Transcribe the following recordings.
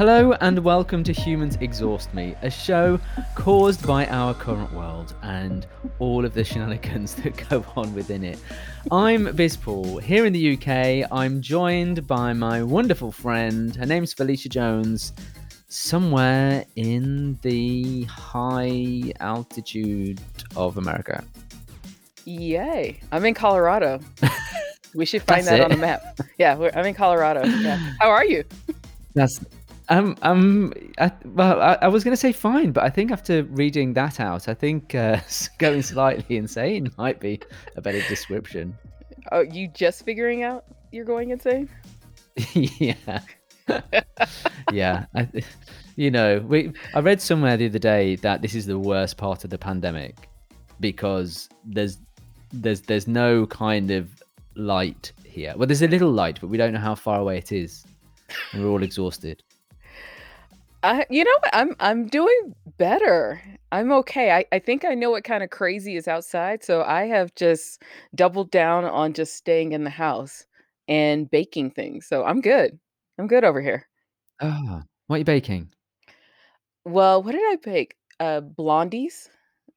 Hello and welcome to Humans Exhaust Me, a show caused by our current world and all of the shenanigans that go on within it. I'm Bizpaul. Here in the UK, I'm joined by my wonderful friend. Her name's Felicia Jones, somewhere in the high altitude of America. Yay. I'm in Colorado. We should find That's that on it. a map. Yeah, we're, I'm in Colorado. Yeah. How are you? That's um um I, well I, I was going to say fine, but I think after reading that out, I think uh, going slightly insane might be a better description. Oh, you just figuring out you're going insane? yeah, yeah. I, you know, we I read somewhere the other day that this is the worst part of the pandemic because there's there's there's no kind of light here. Well, there's a little light, but we don't know how far away it is. And we're all exhausted. I, you know what? I'm I'm doing better. I'm okay. I, I think I know what kind of crazy is outside, so I have just doubled down on just staying in the house and baking things. So I'm good. I'm good over here. Ah, what are you baking? Well, what did I bake? Uh, blondies,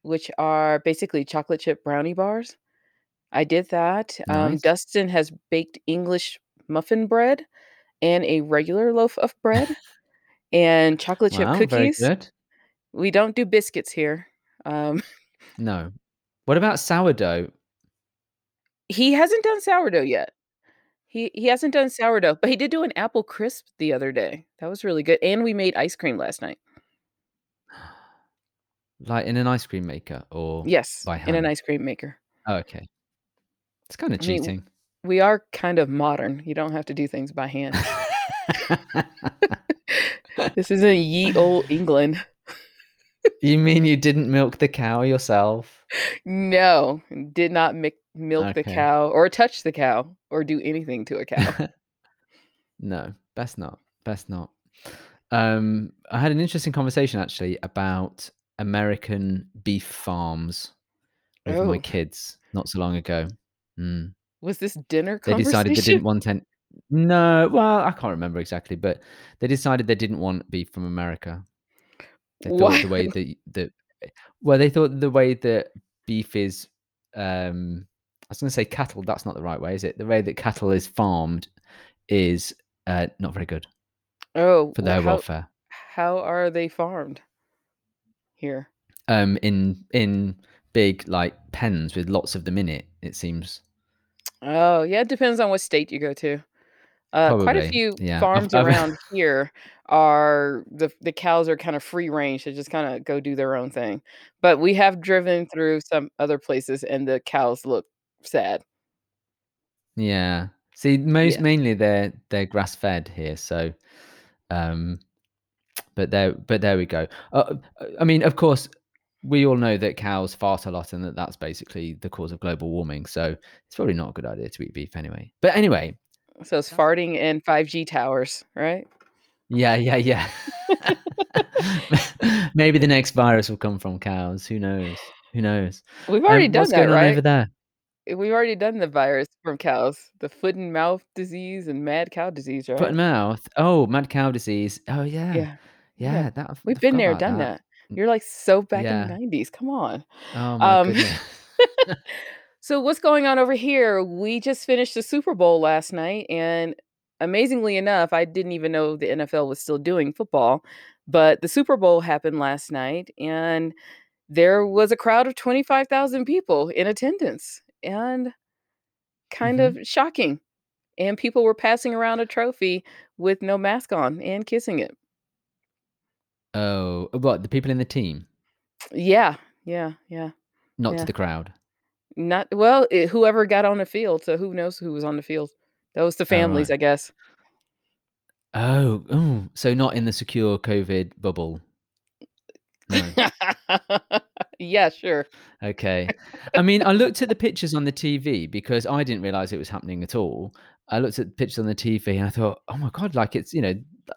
which are basically chocolate chip brownie bars. I did that. Um, Nice. Dustin has baked English muffin bread and a regular loaf of bread and chocolate chip Wow, very cookies. good. We don't do biscuits here. Um, No. What about sourdough? he hasn't done sourdough yet. He he hasn't done sourdough, but he did do an apple crisp the other day. That was really good. And we made ice cream last night. Like in an ice cream maker or Yes, by in an hand? ice cream maker. Oh, okay. It's kind of I mean, cheating. we are kind of modern. You don't have to do things by hand. This isn't ye old England. you mean you didn't milk the cow yourself? No, did not mi- milk the cow or touch the cow or do anything to a cow. no, best not. Best not. Um, I had an interesting conversation actually about American beef farms with my Oh. kids not so long ago. Mm. Was this dinner They decided they didn't want any. No, well, I can't remember exactly, but they decided they didn't want beef from America. They thought Why? the way that that well, they thought the way that beef is. Um, I was going to say cattle. That's not the right way, is it? The way that cattle is farmed is uh, not very good Oh, for their how welfare. how are they farmed here? Um, in in big like pens with lots of them in it. It seems Oh, yeah, it depends on what state you go to. Uh, quite a probably few yeah. I've, farms I've, around here are the the cows are kind of free range. They just kind of go do their own thing. But we have driven through some other places and the cows look sad. yeah. See, most Yeah. mainly they're they're grass fed here, so um, but there but there we go. Uh, I mean, of course, we all know that cows fart a lot, and that that's basically the cause of global warming. So it's probably not a good idea to eat beef anyway. But anyway, So it's farting and 5G towers, right? yeah, yeah, yeah. Maybe the next virus will come from cows. Who knows? Who knows? We've already Um, done that, on over right? there? We've already done the virus from cows, the foot and mouth disease and mad cow disease, Foot and mouth. Oh, mad cow disease. Oh yeah, Yeah. Yeah. yeah. That We've been there, done that. that. You're like so back in the 90s. Come on. Oh my Um goodness. So what's going on over here? We just finished the Super Bowl last night and amazingly enough, I didn't even know the NFL was still doing football, but the Super Bowl happened last night and there was a crowd of 25,000 people in attendance and kind hmm of shocking. And people were passing around a trophy with no mask on and kissing it. Oh, what the people in the team, Yeah, yeah, yeah, not to the crowd. Not well, it, whoever got on the field, so who knows who was on the field. That was the Oh families, right. I guess. Oh, oh. So not in the secure COVID bubble. No. yeah, sure. Okay. I mean, I looked at the pictures on the TV because I didn't realize it was happening at all. I looked at the pictures on the TV and I thought, oh my God, like it's, you know,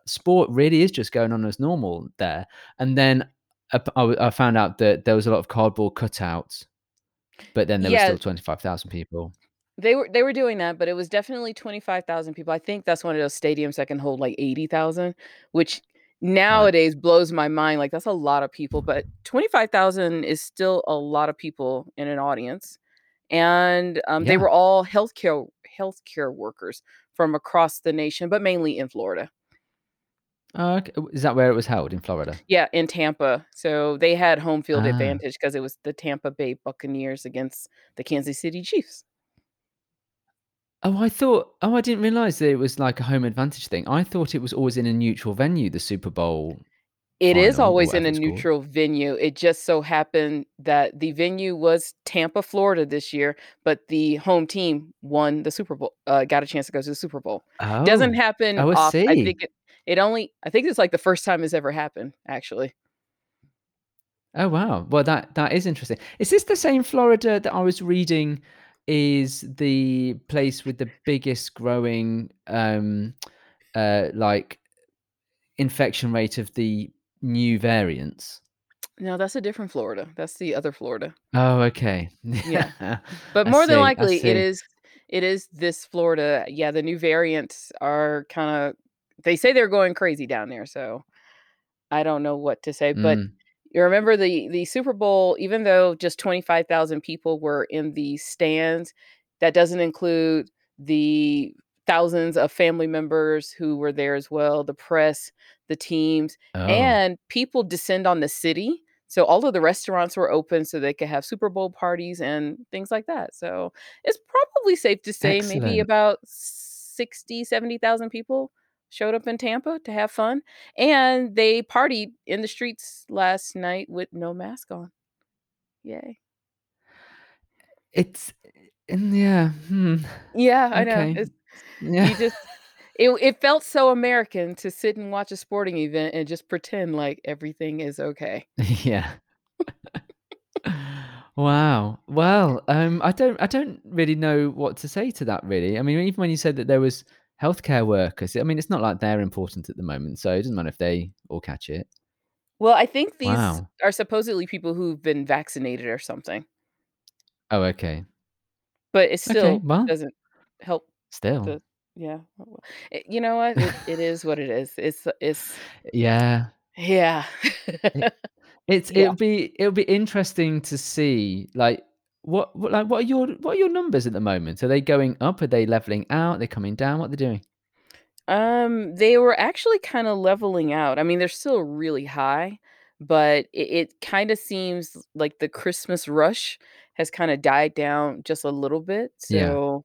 sport really is just going on as normal there. And then uh, I found out that there was a lot of cardboard cutouts, but then there were Yeah, still 25,000 people. they were they were doing that, but it was definitely 25,000 people. I think that's one of those stadiums that can hold like 80,000, which nowadays blows my mind, like, that's a lot of people, but 25,000 is still a lot of people in an audience, and, um, they Yeah. were all healthcare healthcare workers from across the nation, but mainly in Florida. Oh, is that where it was held, in Florida? Yeah, in Tampa, so they had home field Ah. advantage 'cause it was the Tampa Bay Buccaneers against the Kansas City Chiefs. Oh, I thought oh, I didn't realize that it was, like, a home advantage thing. I thought it was always in a neutral venue, the Super Bowl It is always in a called. neutral venue, it just so happened that the venue was Tampa, Florida this year, but the home team won the Super Bowl uh, got a chance to go to the Super Bowl. Doesn't Oh. happen Oh, I oft I think it it only I think it's, like, the 1st time it's ever happened, actually. Oh, wow. Well, that that is interesting. Is this the same Florida that I was reading is the place with the biggest growing, um, uh, like, infection rate of the new variants? No, that's a different Florida. That's the other Florida. Oh, okay. Yeah. But more than see, I likely, it is it is this Florida. Yeah, the new variants are kinda they say they're going crazy down there, so I don't know what to say, but Mm. you remember the the Super Bowl, even though just 25,000 people were in the stands, that doesn't include the thousands of family members who were there as well, the press, the teams, Oh. and people descend on the city, so all of the restaurants were open so they could have Super Bowl parties and things like that, so it's probably safe to say maybe Excellent. about 60,000, 70,000 people showed up in Tampa to have fun, and they partied in the streets last night with no mask on. Yay. It's yeah, hmm. Yeah, I know, it's Yeah. you just it it felt so American to sit and watch a sporting event and just pretend like everything is okay. Yeah. Wow. Well, um, I don't I don't really know what to say to that, really. I mean, even when you said that there was healthcare workers, I mean, it's not like they're important at the moment, so it doesn't matter if they all catch it. Well, I think these Wow. are supposedly people who've been vaccinated or something. Oh, okay. But it Okay, still well doesn't help Still. the yeah, you know what? It it is what it is. It's it's Yeah. Yeah. It it's Yeah. it'll be it'll be interesting to see, like, what what, like, what are your what are your numbers at the moment? Are they going up? Are they leveling out? Are they coming down? What are they doing? Um, they were actually kinda leveling out. I mean, they're still really high, but it it kinda seems like the Christmas rush has kinda died down just a little bit, Yeah. so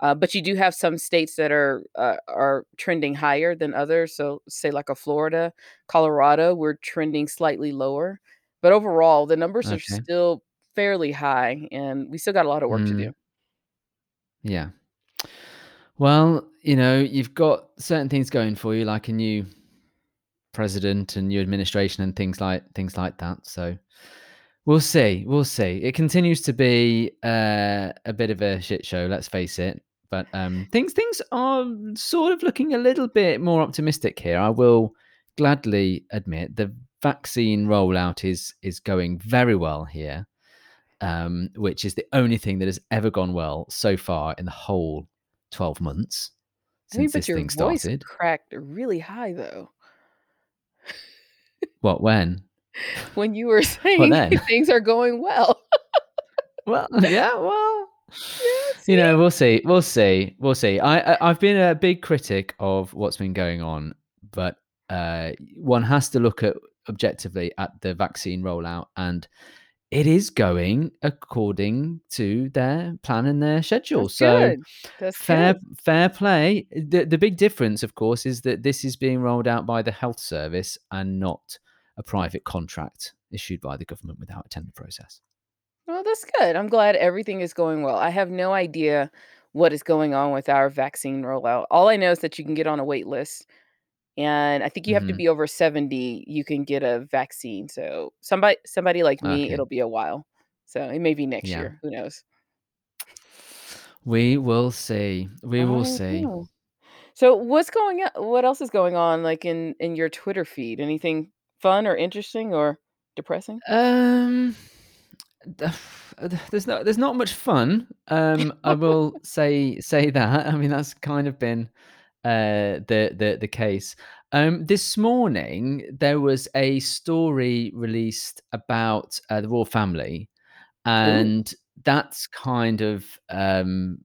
uh, but you do have some states that are, uh, are trending higher than others, so say like a Florida, Colorado, we're trending slightly lower, but overall, the numbers are still fairly high, and we still got a lot of work to Mm. do. Yeah. Well, you know, you've got certain things going for you, like a new president and new administration and things like things like that, so we'll see, we'll see. It continues to be, uh, a bit of a shit show, let's face it, but, um, things things are sort of looking a little bit more optimistic here, I will gladly admit. The vaccine rollout is is going very well here, um, which is the only thing that has ever gone well so far in the whole 12 months I mean, since this your thing voice started. cracked really high, though. What, when? When you were saying things are going well. Well, yeah, well, Yeah, you know, we'll see, we'll see, we'll see. I I I've been a big critic of what's been going on, but, uh, one has to look at objectively at the vaccine rollout, and it is going according to their plan and their schedule, That's so. Fair good. fair play. The the big difference, of course, is that this is being rolled out by the health service and not a private contract issued by the government without a tender process. Well, that's good. I'm glad everything is going well. I have no idea what is going on with our vaccine rollout. All I know is that you can get on a wait list, and I think you have to Mhm. be over 70, you can get a vaccine, so somebody somebody like me, Okay. it'll be a while. So, it may be next Yeah. year, who knows? We will see, we will I see. know. So, what's going on? what else is going on, like, in in your Twitter feed? Anything fun or interesting or depressing? Um, the there's not there's not much fun, um, I will say say that. I mean, that's kind of been uh, the the the case. Um, this morning there was a story released about uh, the royal family, Ooh. and that's kind of um,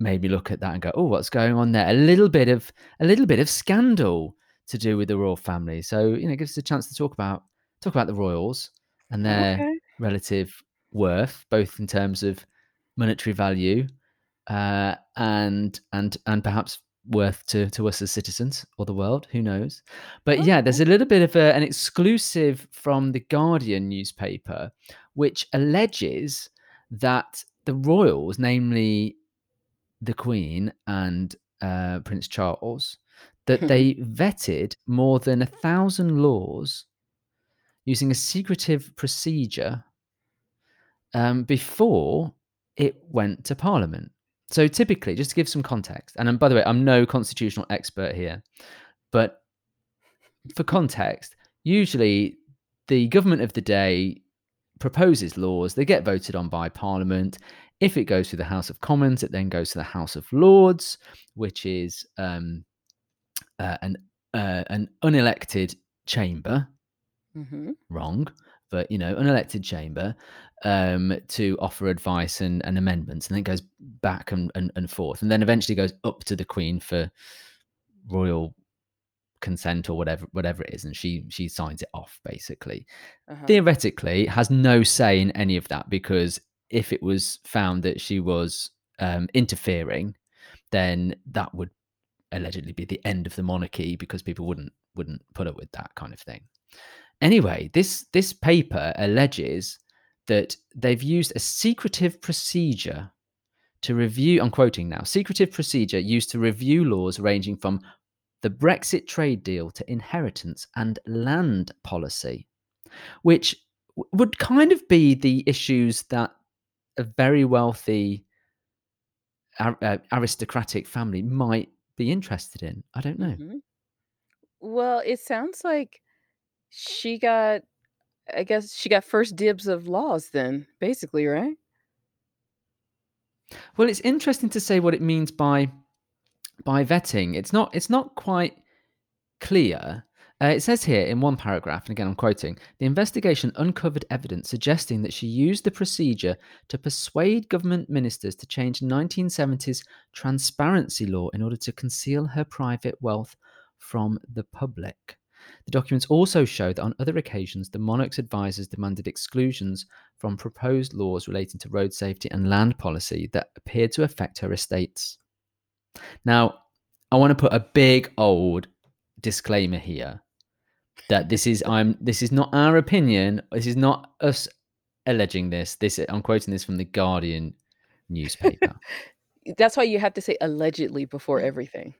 made me look at that and go, "Oh, what's going on there?" A little bit of a little bit of scandal to do with the royal family. So you know, it gives us a chance to talk about talk about the royals and their Okay. relative worth, both in terms of monetary value uh, and and and perhaps worth to to us as citizens or the world. Who knows? But yeah, there's a little bit of a, an exclusive from the Guardian newspaper, which alleges that the royals, namely the Queen and uh, Prince Charles, that they vetted more than a thousand laws using a secretive procedure um, before it went to Parliament. So typically, just to give some context, and um, by the way, I'm no constitutional expert here, but for context, usually the government of the day proposes laws, they get voted on by Parliament. If it goes through the House of Commons, it then goes to the House of Lords, which is um, uh, an uh, an unelected chamber. hmm Wrong, but you know, unelected chamber um, to offer advice and, and amendments, and then it goes back and, and, and forth, and then eventually goes up to the Queen for royal consent or whatever whatever it is, and she she signs it off basically. Uh-huh. Theoretically, has no say in any of that because if it was found that she was um, interfering, then that would allegedly be the end of the monarchy because people wouldn't wouldn't put up with that kind of thing. Anyway, this this paper alleges that they've used a secretive procedure to review I'm quoting now, secretive procedure used to review laws ranging from the Brexit trade deal to inheritance and land policy, which would kind of be the issues that a very wealthy uh, aristocratic family might be interested in. I don't know. hmm Well, it sounds like she got, I guess she got first dibs of laws then, basically, right? Well, it's interesting to say what it means by by vetting. It's not it's not quite clear. Uh, it says here in one paragraph, and again I'm quoting, the investigation uncovered evidence suggesting that she used the procedure to persuade government ministers to change 1970s transparency law in order to conceal her private wealth from the public. The documents also show that on other occasions, the monarch's advisors demanded exclusions from proposed laws relating to road safety and land policy that appeared to affect her estates. Now, I want to put a big old disclaimer here that this is I'm this is not our opinion. This is not us alleging this. This I'm quoting this from the Guardian newspaper. That's why you have to say allegedly before everything.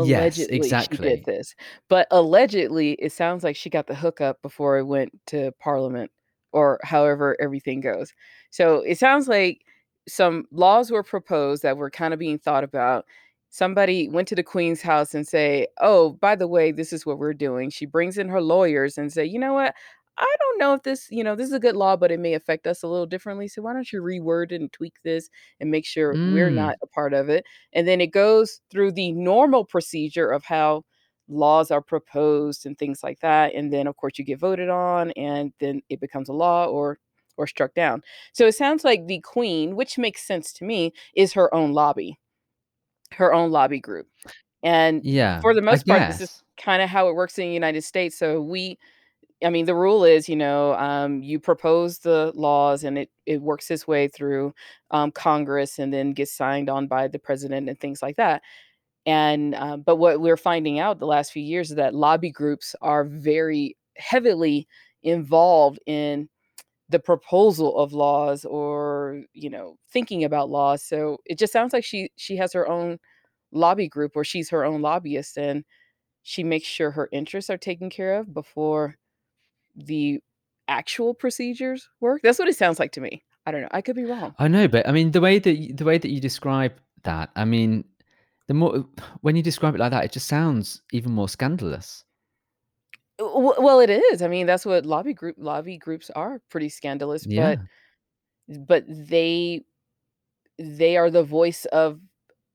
Yes, Allegedly, she did exactly. this, but allegedly, it sounds like she got the hookup before it went to parliament or however everything goes. So, it sounds like some laws were proposed that were kinda being thought about. Somebody went to the queen's house and say, "Oh, by the way, this is what we're doing." She brings in her lawyers and say, "You know what? I don't know if this you know, this is a good law, but it may affect us a little differently, so why don't you reword and tweak this and make sure we're Mm. not a part of it?" And then it goes through the normal procedure of how laws are proposed and things like that, and then, of course, you get voted on, and then it becomes a law or or struck down. So it sounds like the queen, which makes sense to me, is her own lobby, her own lobby group. And Yeah, for the most part, this is kinda how it works in the United States. So we I mean, the rule is, you know, um, you propose the laws and it it works its way through, um, Congress and then gets signed on by the president and things like that. And, uh, but what we're finding out the last few years is that lobby groups are very heavily involved in the proposal of laws or, you know, thinking about laws. So it just sounds like she she has her own lobby group or she's her own lobbyist and she makes sure her interests are taken care of before the actual procedures work. That's what it sounds like to me. I don't know. I could be wrong. I know, but I mean the way that y- the way that you describe that, I mean, the more when you describe it like that, it just sounds even more scandalous. Well, it is. I mean, that's what lobby group lobby groups are, pretty scandalous, but but they they are the voice of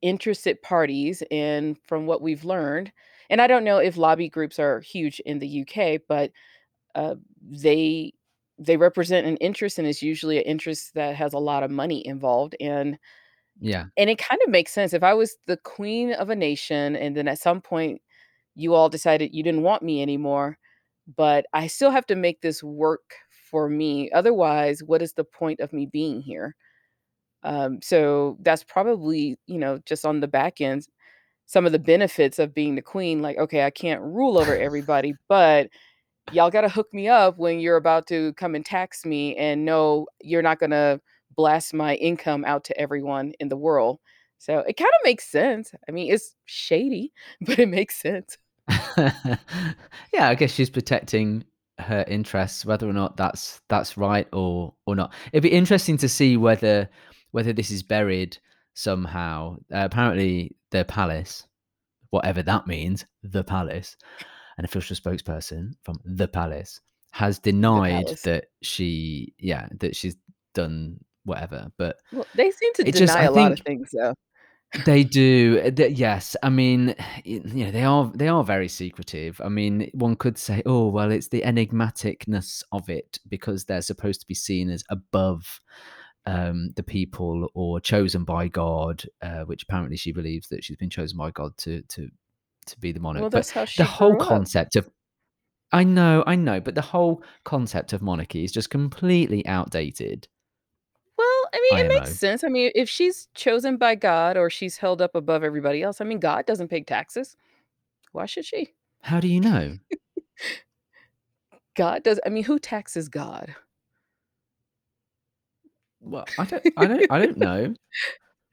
interested parties, and from what we've learned and I don't know if lobby groups are huge in the UK, but, uh, they they represent an interest, and it's usually an interest that has a lot of money involved, and Yeah. and it kind of makes sense. If I was the queen of a nation, and then at some point you all decided you didn't want me anymore, but I still have to make this work for me, otherwise, what is the point of me being here? Um, so that's probably, you know, just on the back end, some of the benefits of being the queen, like, "Okay, I can't rule over everybody, but y'all gotta hook me up when you're about to come and tax me, and no, you're not gonna blast my income out to everyone in the world." So it kinda makes sense. I mean, it's shady, but it makes sense. Yeah, I guess she's protecting her interests, whether or not that's that's right or or not. It'd be interesting to see whether whether this is buried somehow. Uh, apparently, the palace, whatever that means, the palace, an official spokesperson from the palace has denied palace. that she yeah, that she's done whatever, but Well, they seem to just deny I a lot of things, though. they do, uh, th yes, I mean, you know, they are they are very secretive. I mean, one could say, "Oh, well, it's the enigmaticness of it because they're supposed to be seen as above, um, the people or chosen by God," uh, which apparently she believes that she's been chosen by God to to to be the monarch, Well, but that's how the she whole grew up. concept of I know, I know, but the whole concept of monarchy is just completely outdated. Well, I mean, it makes sense. I mean, if she's chosen by God or she's held up above everybody else, I mean, God doesn't pay taxes. Why should she? How do you know? God does I mean, who taxes God? Well, I don't I don't I don't know.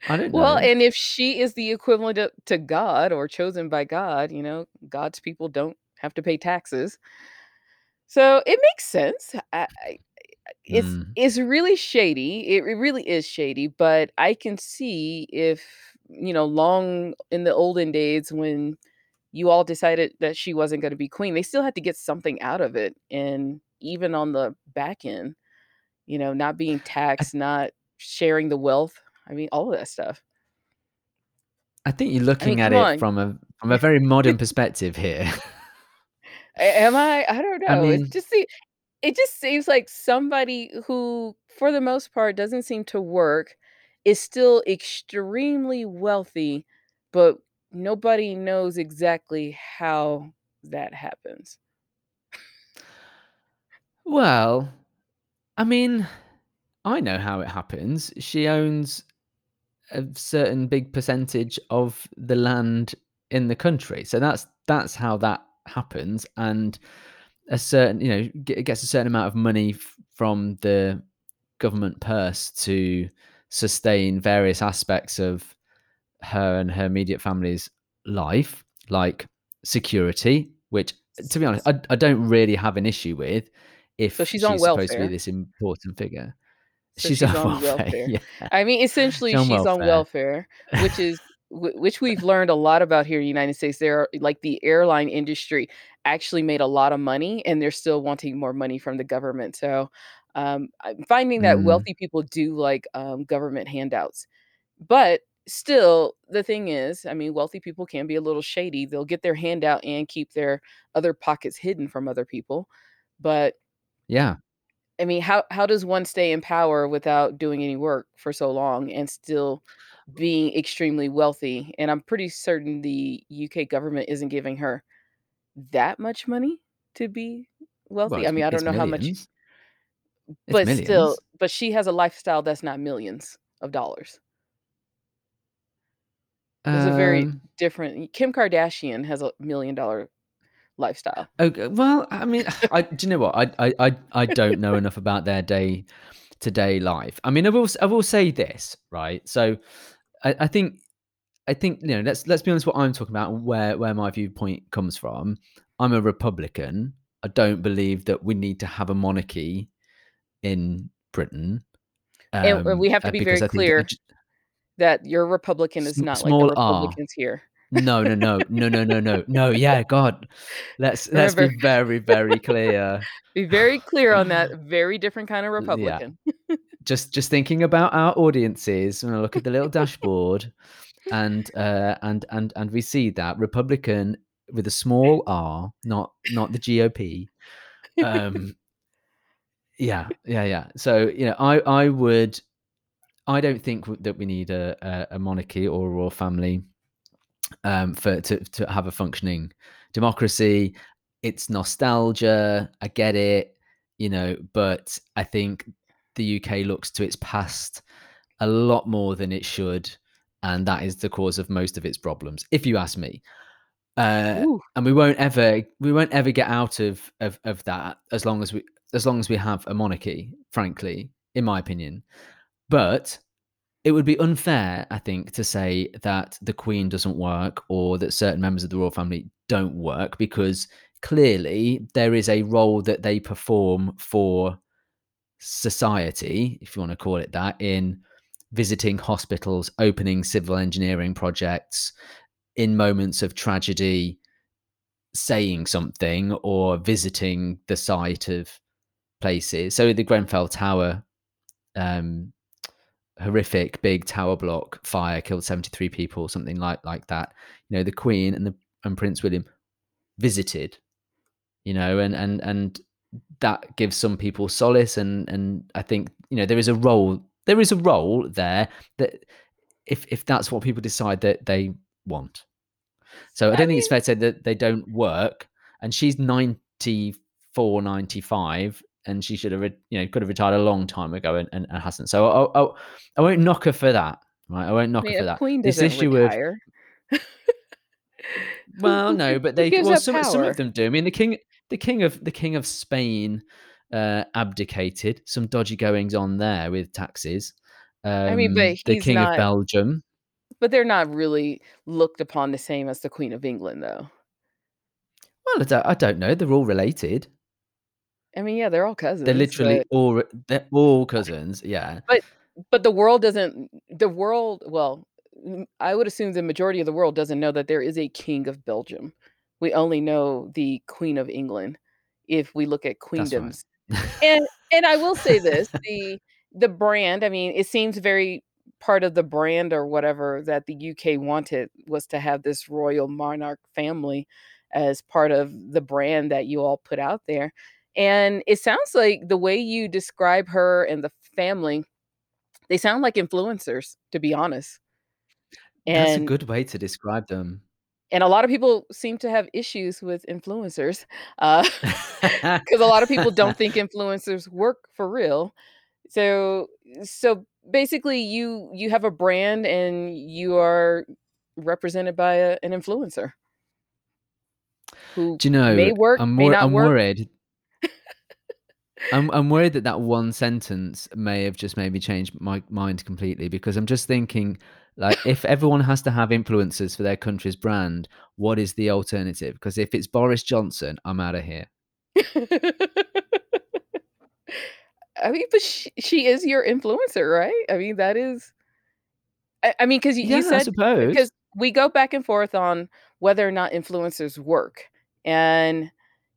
I don't Well, know. and if she is the equivalent of to God or chosen by God, you know, God's people don't have to pay taxes. So, it makes sense. I I it's Mm. it's really shady. It it really is shady, but I can see if, you know, long in the olden days when you all decided that she wasn't gonna be queen, they still had to get something out of it, and even on the back end, you know, not being I taxed, not sharing the wealth, I mean, all of that stuff. I think you're I mean, looking at it on. from a from a very modern perspective here. Am I? I don't I know. It just see it just seems like somebody who, for the most part, doesn't seem to work, is still extremely wealthy, but nobody knows exactly how that happens. Well, I mean, I know how it happens. She owns a certain big percentage of the land in the country, so that's that's how that happens, and a certain you know, ge gets a certain amount of money f from the government purse to sustain various aspects of her and her immediate family's life, like security, which, to be honest, I don't really have an issue with So if she's on she's supposed to be this important figure. So She's she's on on welfare, welfare. yeah. I mean, She's essentially, on she's on welfare. welfare, which is which we've learned a lot about here in the United States. There are like, the airline industry actually made a lot of money, and they're still wanting more money from the government, so, um, I'm finding that Mm. wealthy people do like, um, government handouts. But still, the thing is, I mean, wealthy people can be a little shady. They'll get their handout and keep their other pockets hidden from other people, but Yeah. I mean, how how does one stay in power without doing any work for so long and still being extremely wealthy? And I'm pretty certain the UK government isn't giving her that much money to be Well, wealthy. I mean, I don't know how much. It's but still but she has a lifestyle that's not millions of dollars. It's a very Um different Kim Kardashian has a million-dollar lifestyle. Ok well, I mean, I do you know what? I I I I don't know enough about their day-to-day life. I mean, I will I will say this, right? So, I I think I think, you know, let's let's be honest what I'm talking about where where my viewpoint comes from. I'm a Republican. I don't believe that we need to have a monarchy in Britain, And and um, we have to uh, be very clear that your Republican is not like the small r. Republicans here. No, no, no. No, no, no, no. No, yeah, God. Let's let's be very, very clear. be very clear on that, very different kind of L yeah. Republican. Just just thinking about our audiences when I look at the little dashboard, and uh, and and and we see that Republican with a small R, not not the GOP. Um, yeah, yeah, yeah. So you know, I I would, I don't think that we need a a, a monarchy or a royal family um, for to to have a functioning democracy. It's nostalgia. I get it, you know, but I think the UK looks to its past a lot more than it should, and that is the cause of most of its problems, if you ask me. Uh, and we won't ever we won't ever get out of, of of that as long as we as long as we have a monarchy, frankly, in my opinion. But it would be unfair, I think, to say that the Queen doesn't work or that certain members of the royal family don't work because clearly there is a role that they perform for society, if you want to call it that, in visiting hospitals, opening civil engineering projects, in moments of tragedy, saying something or visiting the site of places. So the Grenfell Tower, um, horrific big tower block fire killed 73 people, something like like that. You know, the Queen and the and Prince William visited, you know, and and and that gives some people solace and and I think, you know, there is a role there is a role there that if if that's what people decide that they want. So I don't I think mean, it's fair to say that they don't work. And she's 94, 95, and she should have, you know, could have retired a long time ago and, and, and hasn't. So I, I, I, won't knock her for that. Right, I won't knock I mean, her for that. Queen this issue retire. of well, no, but they well some, some of them do. I mean, the king, the king of the king of Spain uh, abdicated. Some dodgy goings on there with taxes. Um, I mean, but um, the king not, of Belgium. But they're not really looked upon the same as the Queen of England, though. Well, I don't, I don't know. They're all related. I mean, yeah, they're all cousins. They're literally but... all they're all cousins. Yeah, but but the world doesn't. The world, well, I would assume the majority of the world doesn't know that there is a king of Belgium. We only know the Queen of England if we look at queendoms. Right. and and I will say this: the the brand. I mean, it seems very part of the brand or whatever that the UK wanted was to have this royal monarch family as part of the brand that you all put out there. And it sounds like the way you describe her and the family, they sound like influencers, to be honest. And, That's a good way to describe them. And a lot of people seem to have issues with influencers because uh, a lot of people don't think influencers work for real. So, so basically you you have a brand and you are represented by a, an influencer who Do you know? may work, I'm may not I'm work. worried. I'm I'm worried that that one sentence may have just made me change my mind completely because I'm just thinking like if everyone has to have influencers for their country's brand, what is the alternative? Because if it's Boris Johnson, I'm out of here. I mean, but she, she is your influencer, right? I mean, that is. I, I mean, because you, yeah, you said because we go back and forth on whether or not influencers work, and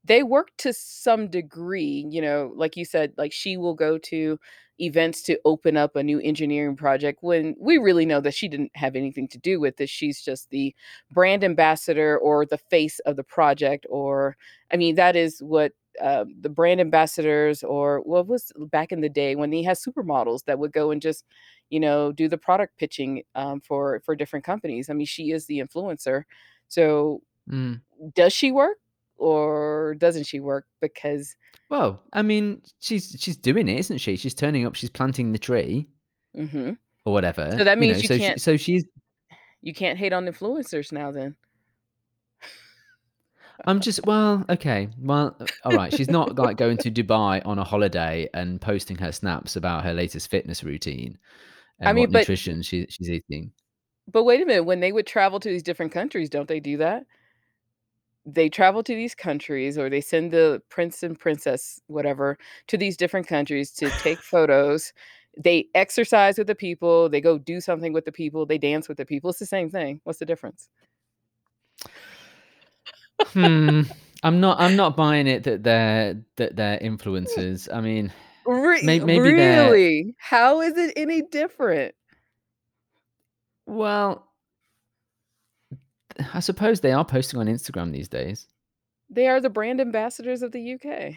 they work to some degree. You know, like you said, like she will go to events to open up a new engineering project when we really know that she didn't have anything to do with this. She's just the brand ambassador or the face of the project, or I mean, that is what uh, the brand ambassadors or what was back in the day when he has supermodels that would go and just you know do the product pitching um, for for different companies i mean she is the influencer so mm. does she work or doesn't she work because well i mean she's she's doing it isn't she she's turning up she's planting the tree mm-hmm. or whatever so that means you, know, you so can't she, so she's you can't hate on influencers now then I'm just well, okay. Well, uh, all right. She's not like going to Dubai on a holiday and posting her snaps about her latest fitness routine and I mean, what but, nutrition she, she's eating. But wait a minute, when they would travel to these different countries, don't they do that? They travel to these countries or they send the prince and princess whatever to these different countries to take photos. They exercise with the people, they go do something with the people, they dance with the people. It's the same thing. What's the difference? hmm. I'm not. I'm not buying it that they're that they're influencers. I mean, Re- maybe, maybe really? How is it any different? Well, I suppose they are posting on Instagram these days. They are the brand ambassadors of the UK.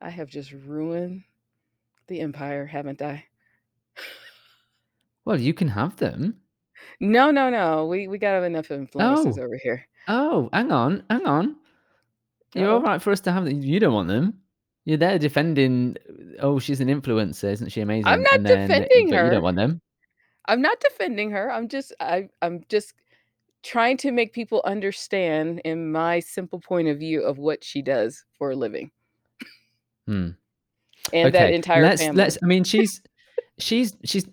I have just ruined the empire, haven't I? Well, you can have them. No, no, no. We we got enough influencers Oh. over here. Oh, hang on, hang on. You're Uh-oh. all right for us to have them. You don't want them. You're there defending. Oh, she's an influencer, isn't she amazing? I'm not and then, defending but you her. don't want them. I'm not defending her. I'm just I I'm just trying to make people understand in my simple point of view of what she does for a living. Hmm. And that entire let's family. let's. I mean, she's she's she's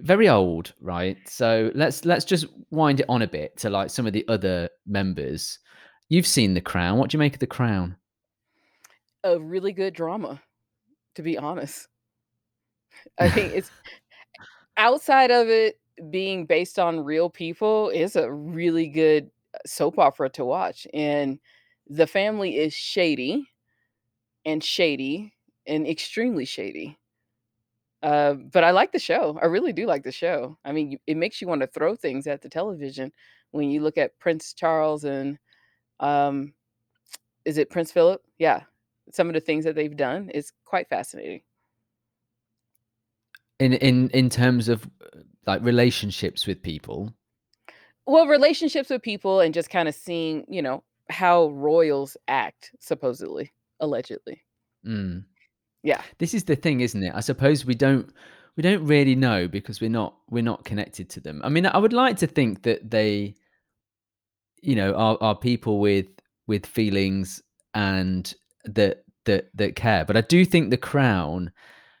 very old, right? So let's let's just wind it on a bit to like some of the other members. You've seen The Crown. What do you make of The Crown? A really good drama, to be honest. I think it's outside of it being based on real people, it's a really good uh, soap opera to watch, and the family is shady and shady and extremely shady. Uh, but I like the show. I really do like the show. I mean, it makes you wanna throw things at the television when you look at Prince Charles and, um is it Prince Philip? Yeah. Some of the things that they've done is quite fascinating. In in in terms of like relationships with people. Well, relationships with people and just kinda seeing, you know, how royals act, supposedly, allegedly. Mm. Yeah. This is the thing, isn't it? I suppose we don't we don't really know because we're not we're not connected to them. I mean, I would like to think that they, you know, are are people with with feelings and that that that care. But I do think The Crown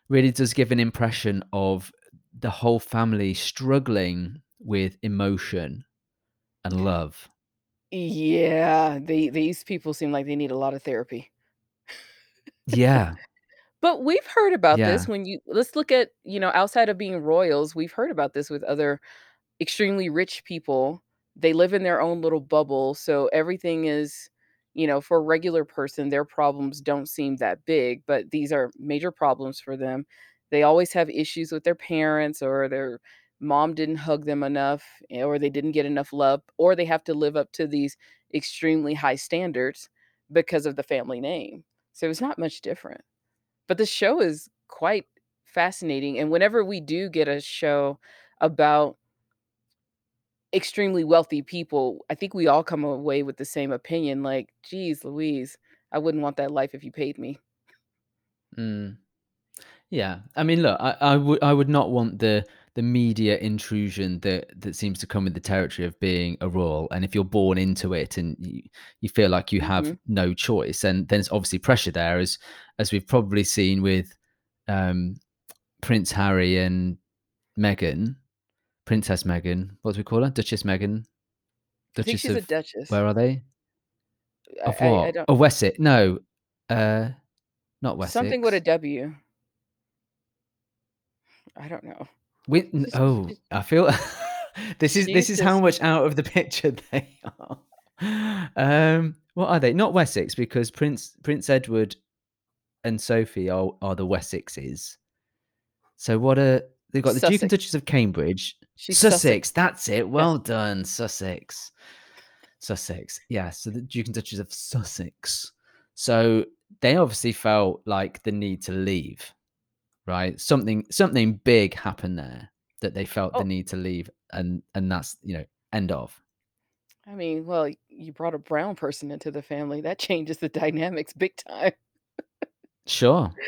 really does give an impression of the whole family struggling with emotion and love. Yeah, they these people seem like they need a lot of therapy. Yeah. But we've heard about Yeah. this when you let's look at, you know, outside of being royals, we've heard about this with other extremely rich people. They live in their own little bubble, so everything is, you know, for a regular person, their problems don't seem that big, but these are major problems for them. They always have issues with their parents or their mom didn't hug them enough, eh, or they didn't get enough love, or they have to live up to these extremely high standards because of the family name. So it's not much different. But the show is quite fascinating, and whenever we do get a show about extremely wealthy people, I think we all come away with the same opinion, like, "Geez Louise, I wouldn't want that life if you paid me." Mm. Yeah. I mean, look, I I would I would not want the the media intrusion that that seems to come with the territory of being a royal. And if you're born into it and you, you feel like you have Mhm. no choice, and then there's obviously pressure there, as as we've probably seen with um, Prince Harry and Meghan, Princess Meghan. What do we call her? Duchess Meghan. I think Duchess she's a duchess. where are they? I Of I I what? don't Of Wessex? No, uh, not Wessex. something with a. W. I don't know. She's oh, I feel this is this is how much out of the picture they are. Um, what are they? Not Wessex, because Prince Prince Edward and Sophie are are the Wessexes. So what are they've got the Duke and Duchess of Cambridge. She's Sussex. Sussex, that's it. Yeah. Well done, Sussex. Sussex. Yeah, so the Duke and Duchess of Sussex. So they obviously felt like the need to leave, right? Something something big happened there that they felt the Oh, need to leave and and that's, you know, end of. I mean, well, you brought a brown person into the family, that changes the dynamics big time. Sure.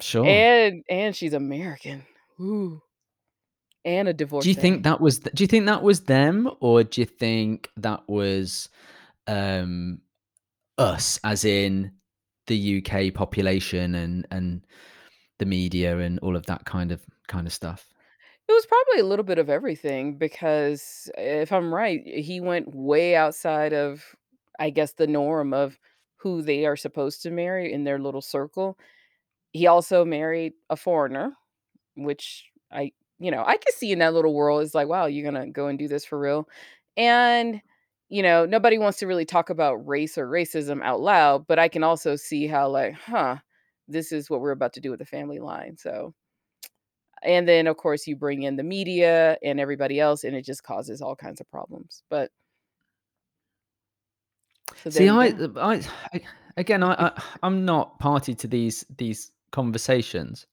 Sure. And and she's American. Ooh. And a divorce. Do you think that was th do you think that was them, or do you think that was, um, us, as in the UK population and and the media and all of that kind of kind of stuff? It was probably a little bit of everything because if I'm right, he went way outside of, I guess, the norm of who they are supposed to marry in their little circle. He also married a foreigner, which I, you know, I could see in that little world is like, wow, you're gonna go and do this for real. And, you know, nobody wants to really talk about race or racism out loud, but I can also see how, like, huh, this is what we're about to do with the family line. So and then, of course, you bring in the media and everybody else, and it just causes all kinds of problems, but so See, I. I, I again, I, I, I'm not party to these these conversations,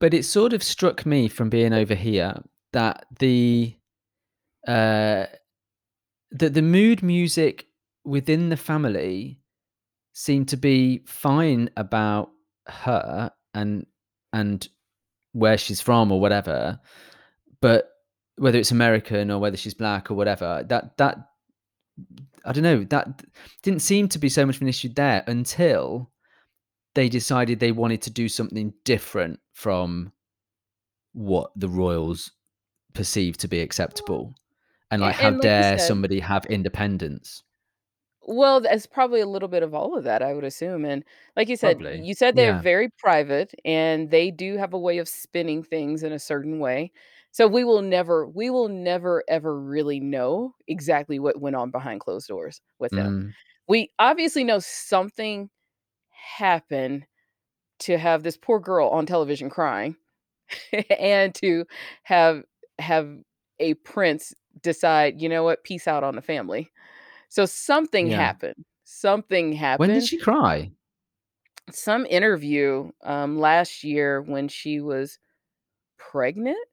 but it sort of struck me from being over here that the, uh, that the mood music within the family seemed to be fine about her and and where she's from or whatever, but whether it's American or whether she's black or whatever, that that I don't know, that didn't seem to be so much of an issue there until they decided they wanted to do something different from what the royals perceived to be acceptable. And like, And how and like dare said somebody have independence? Well, it's probably a little bit of all of that, I would assume, and like you said, Probably. you said they're Yeah. very private, and they do have a way of spinning things in a certain way. So we will never we will never ever really know exactly what went on behind closed doors with them. Mm. We obviously know something happened to have this poor girl on television crying, and to have have a prince decide, "You know what? Peace out on the family." So something Yeah. happened. Something happened. When did she cry? Some interview, um, last year when she was pregnant?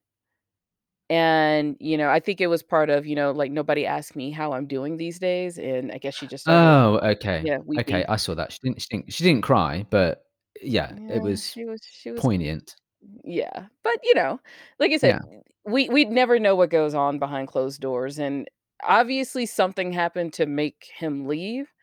And, you know, I think it was part of, you know, like, "Nobody asked me how I'm doing these days," and I guess she just started, Oh, okay. yeah, Okay, weeping. I saw that. She didn't she didn't she didn't cry, but yeah, it Yeah, was she was she was poignant. yeah, but, you know, like I said, Yeah. we we'd never know what goes on behind closed doors, and obviously something happened to make him leave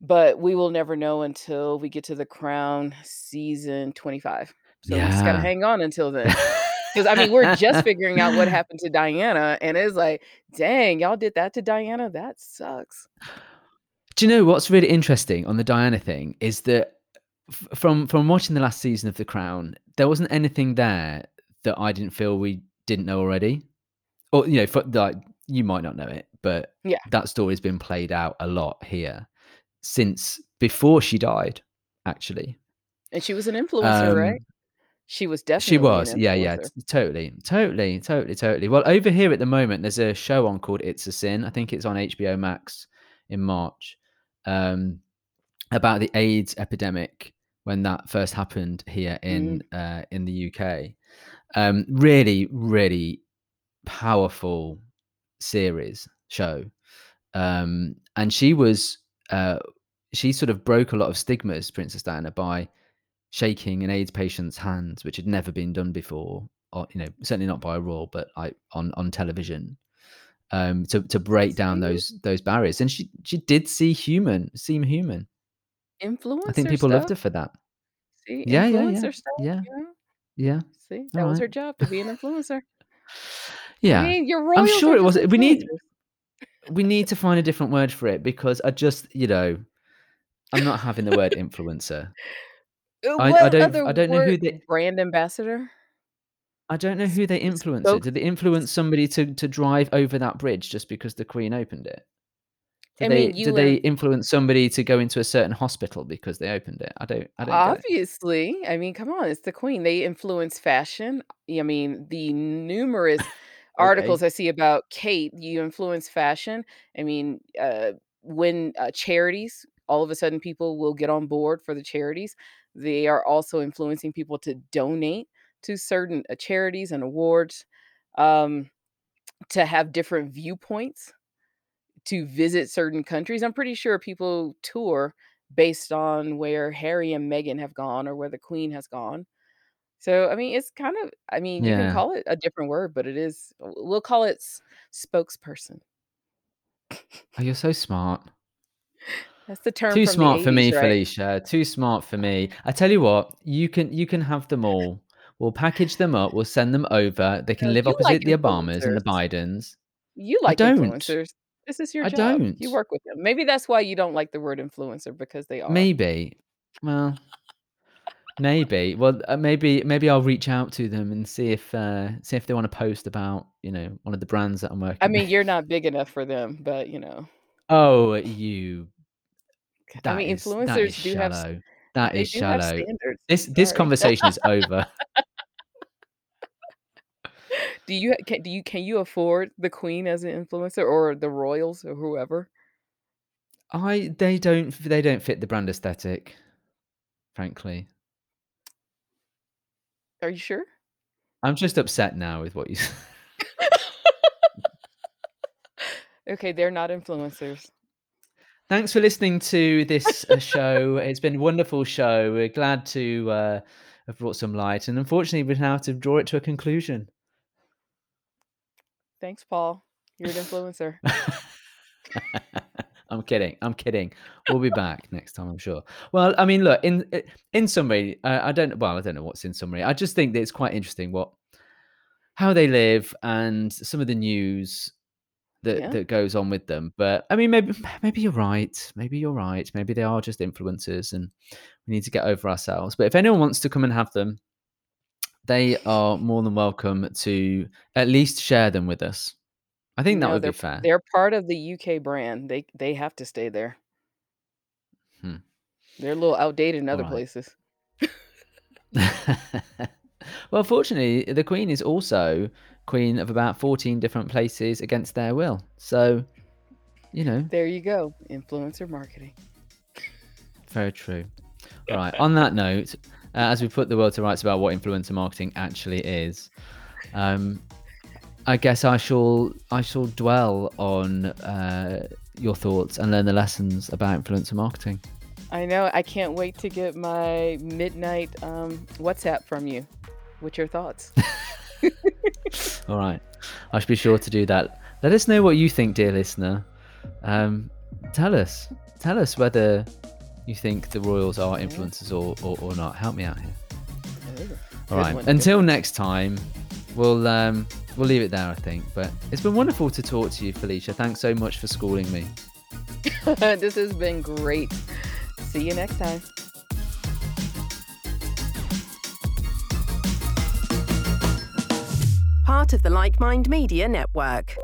but we will never know until we get to The Crown season 25. So we just gotta Yeah. hang on until then. 'Cause, I mean, we're just figuring out what happened to Diana, and it's like, "Dang, y'all did that to Diana? That sucks." Do you know what's really interesting on the Diana thing is that f from from watching the last season of The Crown, there wasn't anything there that I didn't feel we didn't know already. Or, you know, for like, you might not know it, but Yeah. that story's been played out a lot here since before she died, actually. And she was an influencer, um, right? She was definitely She was, yeah, yeah, t totally, totally, totally, totally. Well, over here at the moment, there's a show on called It's a Sin. I think it's on HBO Max in March, um, about the AIDS epidemic when that first happened here Mm. in, uh, in the UK. Um, really, really powerful series, show. Um, and she was, uh, she sort of broke a lot of stigmas, Princess Diana, by shaking an AIDS patient's hands, which had never been done before, or, you know, certainly not by a royal, but like on on television, um, to to break down those those barriers. And she she did see human seem human. Influencer. I think people loved her for that. See, Yeah, yeah, yeah, stuff, yeah, you know? yeah. See, that was Alright. her job to be an influencer. I Yeah. mean, your I'm sure it was we need we need to find a different word for it because I just, you know, I'm not having the word influencer. Uh, I I what don't other I don't know word who the. brand ambassador? I don't know who they influenced it. spoke Did they influence somebody to to drive over that bridge just because the Queen opened it? I Did they mean, did you they influence somebody to go into a certain hospital because they opened it? I don't I don't get it. Obviously, I mean, come on, it's the Queen. They influence fashion. I mean, the numerous articles Okay. I see about Kate, you influence fashion. I mean, uh, when, uh, charities, all of a sudden people will get on board for the charities. They are also influencing people to donate to certain, uh, charities and awards, um, to have different viewpoints, to visit certain countries. I'm pretty sure people tour based on where Harry and Meghan have gone or where the Queen has gone. So, I mean, it's kind of I mean, you can Yeah. call it a different word, but it is we'll call it s spokesperson. Oh, you're so smart. That's the term Too smart for me, right? Felicia, too smart for me. I tell you what, you can you can have them all. We'll package them up, we'll send them over. They No, can live you like opposite the Obamas and the. Bidens. You I like don't. influencers. This is your I job. You don't. You work with them. Maybe that's why you don't like the word influencer because they are. Maybe. Well maybe. Well, uh, maybe maybe I'll reach out to them and see if, uh, see if they wanna post about, you know, one of the brands that I'm working. I mean, with. you're not big enough for them, but, you know. Oh, you K I that mean, is that influencers do have shallow. That they is have shallow. This this Sorry. conversation is over. Do you can do you can you afford the queen as an influencer or the royals or whoever? I they don't they don't fit the brand aesthetic, frankly. Are you sure? I'm just upset now with what you said. Okay, they're not influencers. Thanks for listening to this uh, show. It's been a wonderful show. We're glad to uh, have brought some light, and unfortunately, we now have to draw it to a conclusion. Thanks, Paul. You're an influencer. I'm kidding. I'm kidding. We'll be back next time, I'm sure. Well, I mean, look in in summary, uh, I don't. Well, I don't know what's in summary. I just think that it's quite interesting what how they live and some of the news that Yeah. that goes on with them. But I mean, maybe maybe you're right. Maybe you're right. Maybe they are just influencers, and we need to get over ourselves. But if anyone wants to come and have them, they are more than welcome to at least share them with us. I think that No, would be fair. they're part of the UK brand. They they have to stay there. Hmm. They're a little outdated in other Alright. places. well, fortunately, the Queen is also queen of about 14 different places against their will. So, you know, There you go. Influencer marketing. very true. All right. On that note, uh, as we put the world to rights about what influencer marketing actually is, um, I guess I shall I shall dwell on uh, your thoughts and learn the lessons about influencer marketing. I know. I can't wait to get my midnight um, WhatsApp from you with your thoughts. All right. I should be sure to do that. Let us know what you think, dear listener. Um, tell us. Tell us whether you think the Royals are influencers or, or, or not. Help me out here. Ooh, All right. Until next time, we'll um, we'll leave it there, I think. But it's been wonderful to talk to you, Felicia. Thanks so much for schooling me. this has been great. See you next time. Part of the Like Mind Media Network.